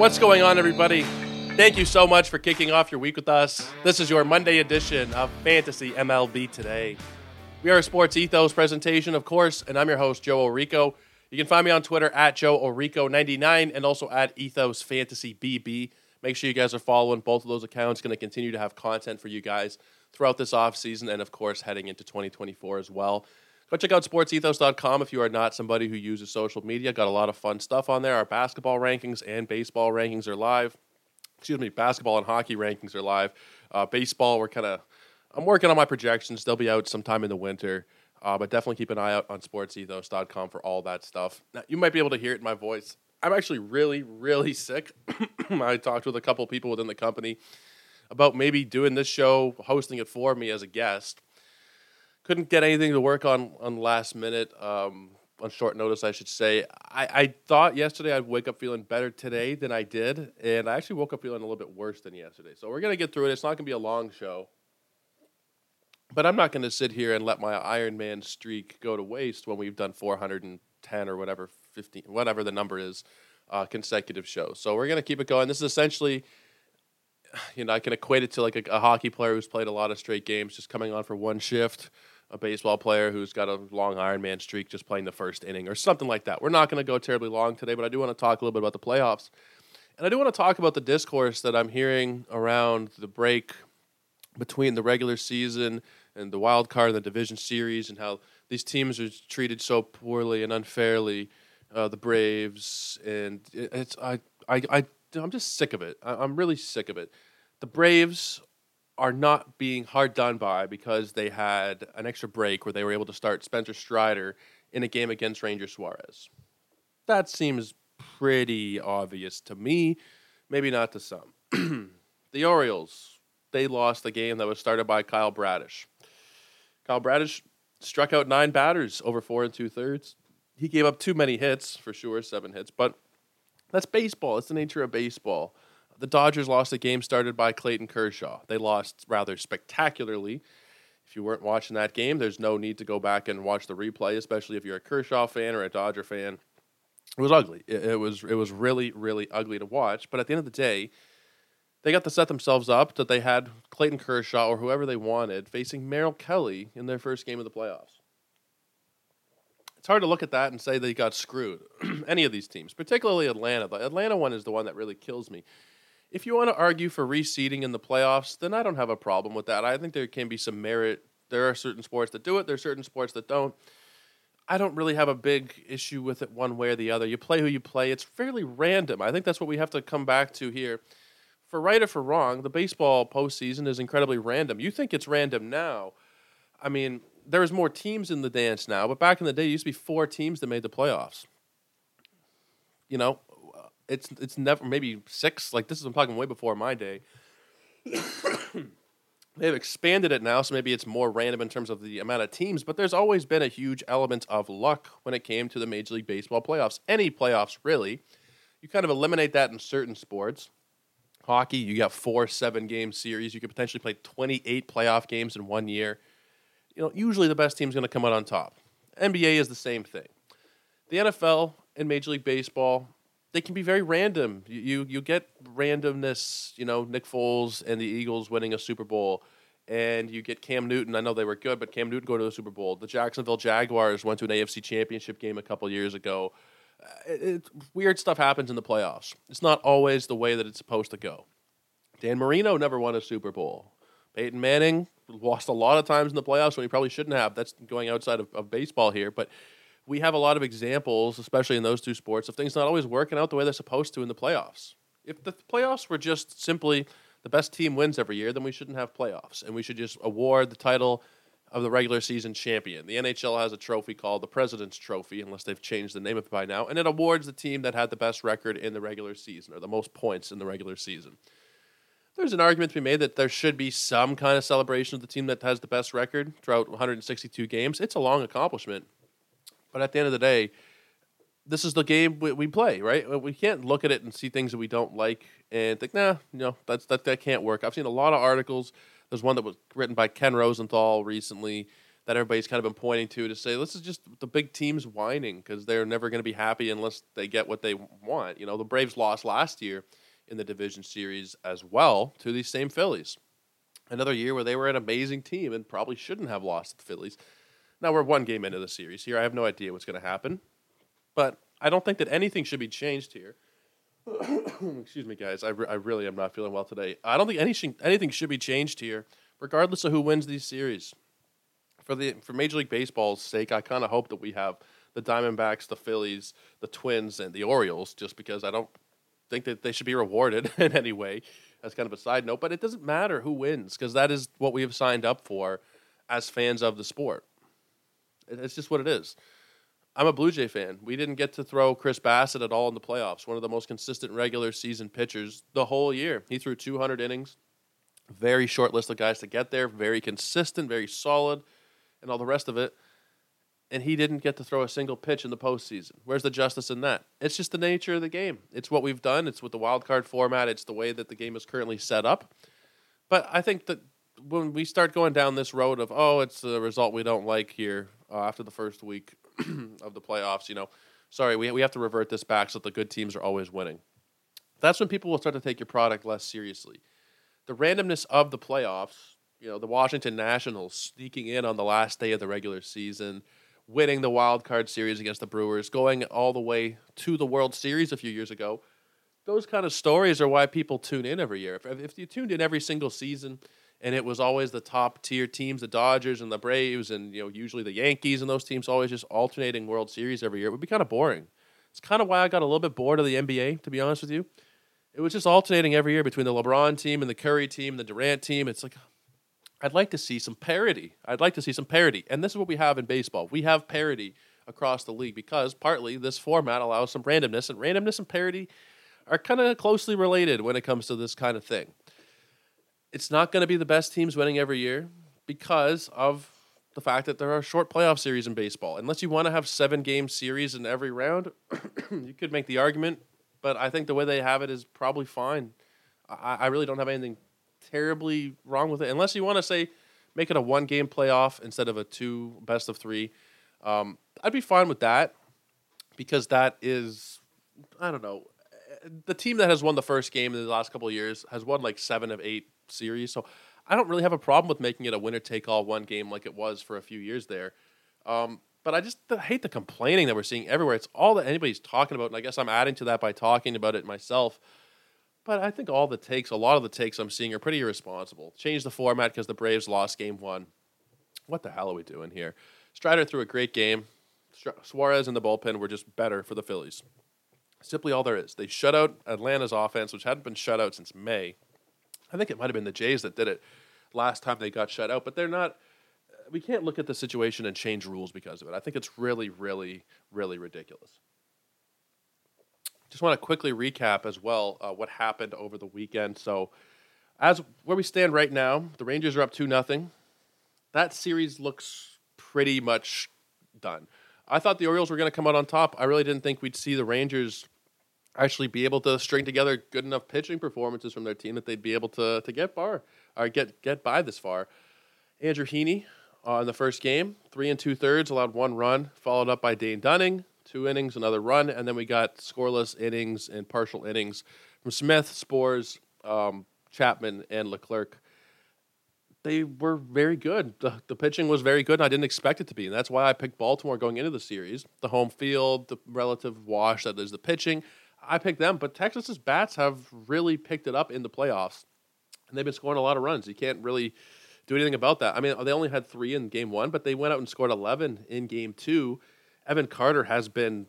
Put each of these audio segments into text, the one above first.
What's going on, everybody? Thank you so much for kicking off your week with us. This is your Monday edition of Fantasy MLB Today. We are a sports ethos presentation, of course, and I'm your host, Joe Orrico. You can find me on Twitter at Joe Orrico99 and also at Ethos Fantasy BB. Make sure you guys are following both of those accounts. Going to continue to have content for you guys throughout this off season and, of course, heading into 2024 as well. Go check out sportsethos.com if you are not somebody who uses social media. Got a lot of fun stuff on there. Our basketball rankings and baseball rankings are live. Excuse me, basketball and hockey rankings are live. Uh, baseball, we're kind of, I'm working on my projections. They'll be out sometime in the winter. Uh, but definitely keep an eye out on sportsethos.com for all that stuff. Now, you might be able to hear it in my voice. I'm actually really, really sick. I talked with a couple people within the company about maybe doing this show, hosting it for me as a guest couldn't get anything to work on on last minute, um, on short notice, I should say. I, I thought yesterday I'd wake up feeling better today than I did, and I actually woke up feeling a little bit worse than yesterday. So we're gonna get through it. It's not gonna be a long show, but I'm not gonna sit here and let my Iron Man streak go to waste when we've done 410 or whatever 15, whatever the number is, uh, consecutive shows. So we're gonna keep it going. This is essentially you know, I can equate it to like a, a, hockey player who's played a lot of straight games, just coming on for one shift, a baseball player who's got a long Ironman streak just playing the first inning or something like that. We're not going to go terribly long today, but I do want to talk a little bit about the playoffs. And I do want to talk about the discourse that I'm hearing around the break between the regular season and the wild card and the division series and how these teams are treated so poorly and unfairly. Uh, the Braves and it's I I I I'm just sick of it. I'm really sick of it. The Braves are not being hard done by because they had an extra break where they were able to start Spencer Strider in a game against Ranger Suarez. That seems pretty obvious to me, maybe not to some. the Orioles, they lost the game that was started by Kyle Bradish. Kyle Bradish struck out nine batters over four and two thirds. He gave up too many hits, for sure, seven hits, but that's baseball. It's the nature of baseball. The Dodgers lost a game started by Clayton Kershaw. They lost rather spectacularly. If you weren't watching that game, there's no need to go back and watch the replay, especially if you're a Kershaw fan or a Dodger fan. It was ugly. It, it was it was really really ugly to watch. But at the end of the day, they got to set themselves up that they had Clayton Kershaw or whoever they wanted facing Merrill Kelly in their first game of the playoffs. It's hard to look at that and say they got screwed. Any of these teams, particularly Atlanta. The Atlanta one is the one that really kills me if you want to argue for reseeding in the playoffs, then I don't have a problem with that. I think there can be some merit. There are certain sports that do it, There are certain sports that don't. I don't really have a big issue with it one way or the other. You play who you play. It's fairly random. I think that's what we have to come back to here. For right or for wrong, the baseball postseason is incredibly random. You think it's random now. I mean, there's more teams in the dance now, but back in the day, it used to be four teams that made the playoffs. You know, it's it's never maybe six. Like this is I'm talking way before my day. They've expanded it now, so maybe it's more random in terms of the amount of teams. But there's always been a huge element of luck when it came to the Major League Baseball playoffs. Any playoffs, really. You kind of eliminate that in certain sports. Hockey, you got four seven game series. You could potentially play 28 playoff games in one year. You know, usually the best team's going to come out on top. NBA is the same thing. The NFL and Major League Baseball, they can be very random. You, you you get randomness. You know, Nick Foles and the Eagles winning a Super Bowl, and you get Cam Newton. I know they were good, but Cam Newton go to the Super Bowl. The Jacksonville Jaguars went to an AFC Championship game a couple years ago. Uh, it, it, weird stuff happens in the playoffs. It's not always the way that it's supposed to go. Dan Marino never won a Super Bowl. Peyton Manning lost a lot of times in the playoffs when he probably shouldn't have. That's going outside of, of baseball here, but we have a lot of examples, especially in those two sports, of things not always working out the way they're supposed to in the playoffs. If the playoffs were just simply the best team wins every year, then we shouldn't have playoffs, and we should just award the title of the regular season champion. The NHL has a trophy called the President's Trophy, unless they've changed the name of it by now, and it awards the team that had the best record in the regular season or the most points in the regular season. There's an argument to be made that there should be some kind of celebration of the team that has the best record throughout 162 games. It's a long accomplishment, but at the end of the day, this is the game we, we play, right? We can't look at it and see things that we don't like and think, nah, no, that's that that can't work. I've seen a lot of articles there's one that was written by Ken Rosenthal recently that everybody's kind of been pointing to to say this is just the big teams whining because they're never going to be happy unless they get what they want. You know, the Braves lost last year in the division series as well to these same Phillies. Another year where they were an amazing team and probably shouldn't have lost to the Phillies. Now we're one game into the series here. I have no idea what's going to happen, but I don't think that anything should be changed here. Excuse me, guys. I, re- I really am not feeling well today. I don't think anything anything should be changed here, regardless of who wins these series. For the for Major League Baseball's sake, I kind of hope that we have the Diamondbacks, the Phillies, the Twins, and the Orioles, just because I don't think that they should be rewarded in any way. That's kind of a side note, but it doesn't matter who wins because that is what we have signed up for as fans of the sport. It's just what it is. I'm a Blue Jay fan. We didn't get to throw Chris Bassitt at all in the playoffs. One of the most consistent regular season pitchers the whole year. He threw 200 innings. Very short list of guys to get there. Very consistent, very solid, and all the rest of it. And he didn't get to throw a single pitch in the postseason. Where's the justice in that? It's just the nature of the game. It's what we've done. It's with the wild card format. It's the way that the game is currently set up. But I think that when we start going down this road of oh, it's a result we don't like here uh, after the first week, of the playoffs, you know, sorry, we, we have to revert this back so that the good teams are always winning. That's when people will start to take your product less seriously. The randomness of the playoffs, you know, the Washington Nationals sneaking in on the last day of the regular season, winning the wild card series against the Brewers, going all the way to the World Series a few years ago. Those kind of stories are why people tune in every year. If, if you tuned in every single season, and it was always the top tier teams, the Dodgers and the Braves, and you know usually the Yankees and those teams always just alternating World Series every year. It would be kind of boring. It's kind of why I got a little bit bored of the NBA, to be honest with you. It was just alternating every year between the LeBron team and the Curry team, and the Durant team. It's like I'd like to see some parity. I'd like to see some parity, and this is what we have in baseball. We have parity across the league because partly this format allows some randomness, and randomness and parity are kind of closely related when it comes to this kind of thing it's not going to be the best teams winning every year because of the fact that there are short playoff series in baseball. Unless you want to have seven game series in every round, you could make the argument, but I think the way they have it is probably fine. I, I really don't have anything terribly wrong with it, unless you want to say make it a one game playoff instead of a two best of three. Um, I'd be fine with that because that is, I don't know, the team that has won the first game in the last couple of years has won like seven of eight series. So I don't really have a problem with making it a winner take all one game like it was for a few years there. Um, but I just hate the complaining that we're seeing everywhere. It's all that anybody's talking about, and I guess I'm adding to that by talking about it myself. But I think all the takes, a lot of the takes I'm seeing are pretty irresponsible. Change the format because the Braves lost game one. What the hell are we doing here? Strider threw a great game. Suarez and the bullpen were just better for the Phillies. Simply all there is. They shut out Atlanta's offense, which hadn't been shut out since May. I think it might have been the Jays that did it last time they got shut out, but they're not. We can't look at the situation and change rules because of it. I think it's really, really, really ridiculous. Just want to quickly recap as well uh, what happened over the weekend. So, as where we stand right now, the Rangers are up two nothing. That series looks pretty much done. I thought the Orioles were going to come out on top. I really didn't think we'd see the Rangers actually be able to string together good enough pitching performances from their team that they'd be able to to get far or get get by this far. Andrew Heaney uh, in the first game, three and two thirds, allowed one run, followed up by Dane Dunning, two innings, another run, and then we got scoreless innings and partial innings from Smith, Sborz, um, Chapman, and Leclerc. They were very good. The, the pitching was very good, and I didn't expect it to be. And that's why I picked Baltimore going into the series. The home field, the relative wash that is the pitching, I picked them, but Texas's bats have really picked it up in the playoffs, and they've been scoring a lot of runs. You can't really do anything about that. I mean, they only had three in game one, but they went out and scored eleven in game two. Evan Carter has been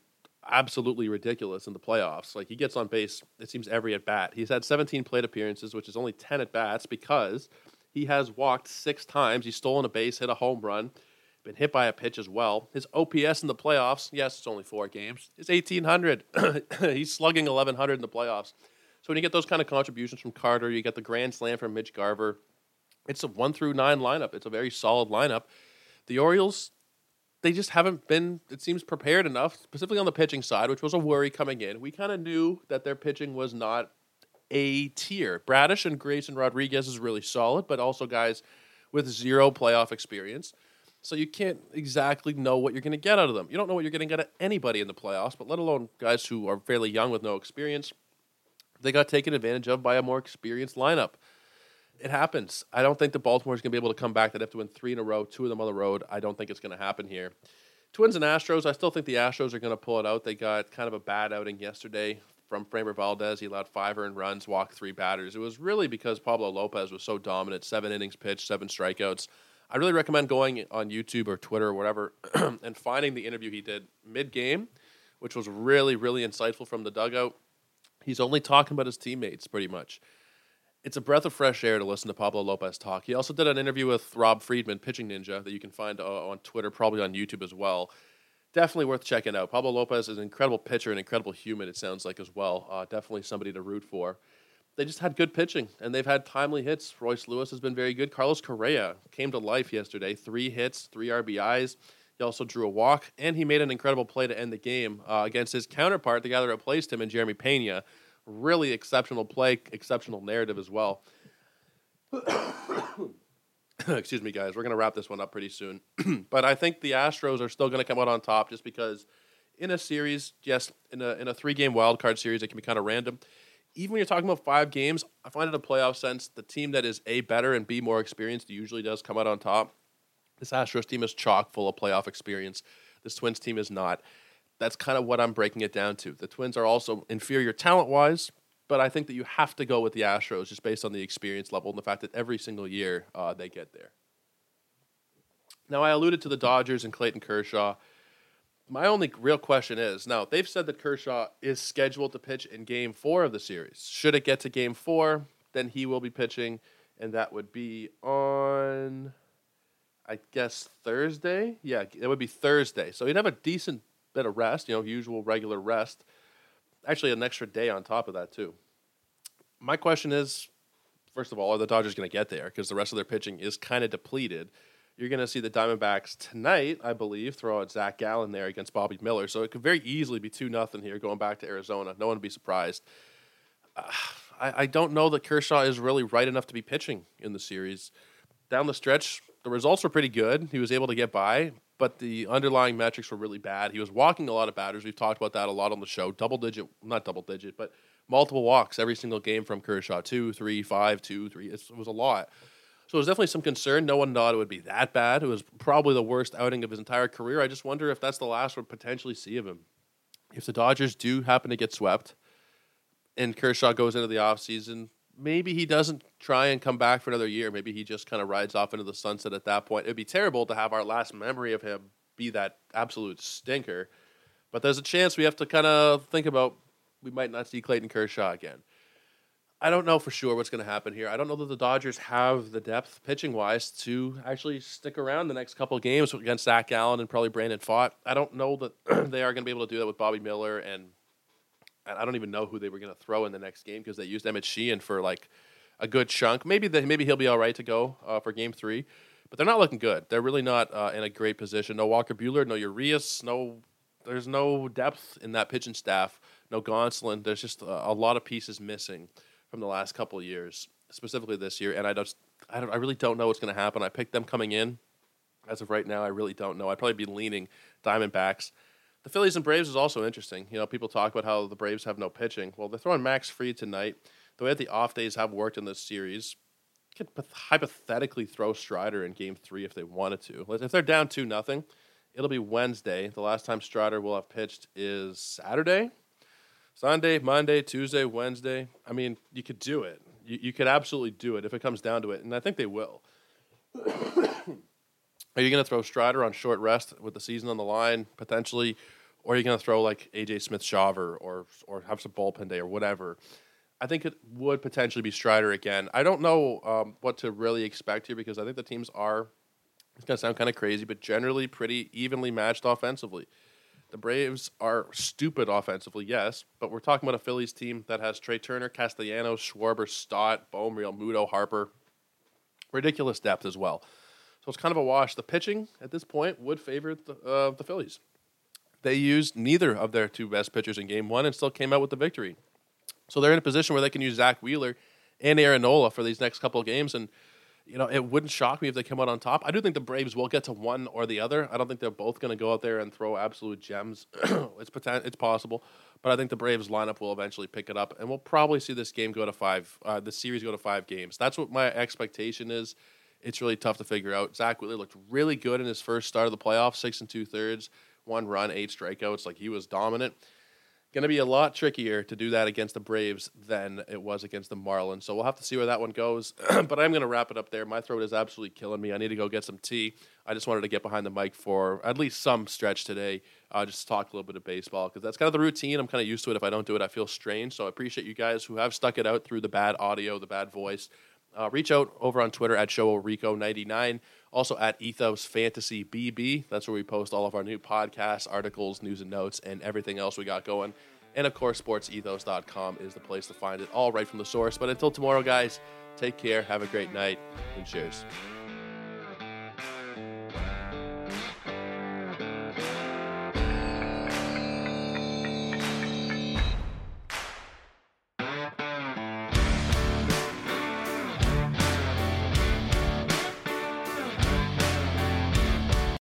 absolutely ridiculous in the playoffs. Like he gets on base, it seems every at bat. He's had 17 plate appearances, which is only 10 at bats because he has walked six times. He's stolen a base, hit a home run, been hit by a pitch as well. His OPS in the playoffs, yes, it's only four games, is 1800. He's slugging 1100 in the playoffs. So when you get those kind of contributions from Carter, you get the grand slam from Mitch Garver. It's a one through nine lineup. It's a very solid lineup. The Orioles, they just haven't been, it seems, prepared enough, specifically on the pitching side, which was a worry coming in. We kind of knew that their pitching was not A tier. Bradish and Grayson Rodriguez is really solid, but also guys with zero playoff experience. So you can't exactly know what you're going to get out of them. You don't know what you're going to get at anybody in the playoffs, but let alone guys who are fairly young with no experience. They got taken advantage of by a more experienced lineup. It happens. I don't think the Baltimore is going to be able to come back. They'd have to win three in a row, two of them on the road. I don't think it's going to happen here. Twins and Astros, I still think the Astros are going to pull it out. They got kind of a bad outing yesterday from Framber Valdez. He allowed five earned runs, walked three batters. It was really because Pablo Lopez was so dominant seven innings pitched, seven strikeouts. I really recommend going on YouTube or Twitter or whatever and finding the interview he did mid game, which was really, really insightful from the dugout. He's only talking about his teammates pretty much. It's a breath of fresh air to listen to Pablo Lopez talk. He also did an interview with Rob Friedman, Pitching Ninja, that you can find uh, on Twitter, probably on YouTube as well. Definitely worth checking out. Pablo Lopez is an incredible pitcher, an incredible human, it sounds like, as well. Uh, definitely somebody to root for. They just had good pitching, and they've had timely hits. Royce Lewis has been very good. Carlos Correa came to life yesterday. Three hits, three RBIs. He also drew a walk, and he made an incredible play to end the game uh, against his counterpart, the guy that replaced him, in Jeremy Pena. Really exceptional play, exceptional narrative as well. Excuse me, guys. We're going to wrap this one up pretty soon. but I think the Astros are still going to come out on top just because in a series, yes, in a, in a three game wild card series, it can be kind of random. Even when you're talking about five games, I find in a playoff sense, the team that is A, better and B, more experienced usually does come out on top. This Astros team is chock full of playoff experience. This Twins team is not. That's kind of what I'm breaking it down to. The Twins are also inferior talent wise, but I think that you have to go with the Astros just based on the experience level and the fact that every single year uh, they get there. Now, I alluded to the Dodgers and Clayton Kershaw. My only real question is now, they've said that Kershaw is scheduled to pitch in game four of the series. Should it get to game four, then he will be pitching, and that would be on I guess Thursday. Yeah, it would be Thursday. So he'd have a decent bit of rest, you know, usual regular rest. Actually, an extra day on top of that too. My question is, first of all, are the Dodgers going to get there? Because the rest of their pitching is kind of depleted. You're going to see the Diamondbacks tonight, I believe, throw out Zac Gallen there against Bobby Miller. So it could very easily be two nothing here going back to Arizona. No one would be surprised. Uh, I, I don't know that Kershaw is really right enough to be pitching in the series. Down the stretch, the results were pretty good. He was able to get by, but the underlying metrics were really bad. He was walking a lot of batters. We've talked about that a lot on the show. Double digit, not double digit, but multiple walks every single game from Kershaw. Two, three, five, two, three. It was a lot. So was definitely some concern. No one thought it would be that bad. It was probably the worst outing of his entire career. I just wonder if that's the last we'll potentially see of him. If the Dodgers do happen to get swept and Kershaw goes into the offseason, maybe he doesn't try and come back for another year. Maybe he just kind of rides off into the sunset at that point. It'd be terrible to have our last memory of him be that absolute stinker. But there's a chance we have to kind of think about we might not see Clayton Kershaw again. I don't know for sure what's going to happen here. I don't know that the Dodgers have the depth pitching wise to actually stick around the next couple of games against Zac Gallen and probably Brandon Pfaadt. I don't know that they are going to be able to do that with Bobby Miller and and I don't even know who they were going to throw in the next game because they used Emmet Sheehan for like a good chunk. Maybe the, maybe he'll be all right to go uh, for game three, but they're not looking good. They're really not uh, in a great position. No Walker Buehler, no Urias, no. There's no depth in that pitching staff. No Gonsolin. There's just a, a lot of pieces missing from the last couple of years, specifically this year. And I just, I, don't, I really don't know what's going to happen. I picked them coming in. As of right now, I really don't know. I'd probably be leaning Diamondbacks. The Phillies and Braves is also interesting. You know, people talk about how the Braves have no pitching. Well, they're throwing Max Fried tonight. The way that the off days have worked in this series, could hypothetically throw Strider in Game Three if they wanted to. If they're down two nothing, it'll be Wednesday. The last time Strider will have pitched is Saturday, Sunday, Monday, Tuesday, Wednesday. I mean, you could do it. You, you could absolutely do it if it comes down to it, and I think they will. Are you going to throw Strider on short rest with the season on the line potentially, or are you going to throw like AJ Smith Shawver or or have some bullpen day or whatever? I think it would potentially be Strider again. I don't know um, what to really expect here because I think the teams are. It's going to sound kind of crazy, but generally pretty evenly matched offensively. The Braves are stupid offensively, yes, but we're talking about a Phillies team that has Trea Turner, Castellanos, Schwarber, Stott, Bohm, Realmuto, Harper. Ridiculous depth as well. So it's kind of a wash. The pitching at this point would favor the, uh, the Phillies. They used neither of their two best pitchers in game one and still came out with the victory. So they're in a position where they can use Zack Wheeler and Aaron Nola for these next couple of games. And, you know, it wouldn't shock me if they come out on top. I do think the Braves will get to one or the other. I don't think they're both going to go out there and throw absolute gems. it's, poten- it's possible. But I think the Braves lineup will eventually pick it up. And we'll probably see this game go to five, uh, the series go to five games. That's what my expectation is it's really tough to figure out. Zack Wheeler looked really good in his first start of the playoffs, six and two thirds, one run, eight strikeouts. Like he was dominant. Going to be a lot trickier to do that against the Braves than it was against the Marlins. So we'll have to see where that one goes. but I'm going to wrap it up there. My throat is absolutely killing me. I need to go get some tea. I just wanted to get behind the mic for at least some stretch today, uh, just talk a little bit of baseball because that's kind of the routine. I'm kind of used to it. If I don't do it, I feel strange. So I appreciate you guys who have stuck it out through the bad audio, the bad voice. Uh, reach out over on Twitter at JoeOrrico99. Also at Ethos Fantasy BB. That's where we post all of our new podcasts, articles, news and notes, and everything else we got going. And of course, sportsethos.com is the place to find it all right from the source. But until tomorrow, guys, take care, have a great night, and cheers.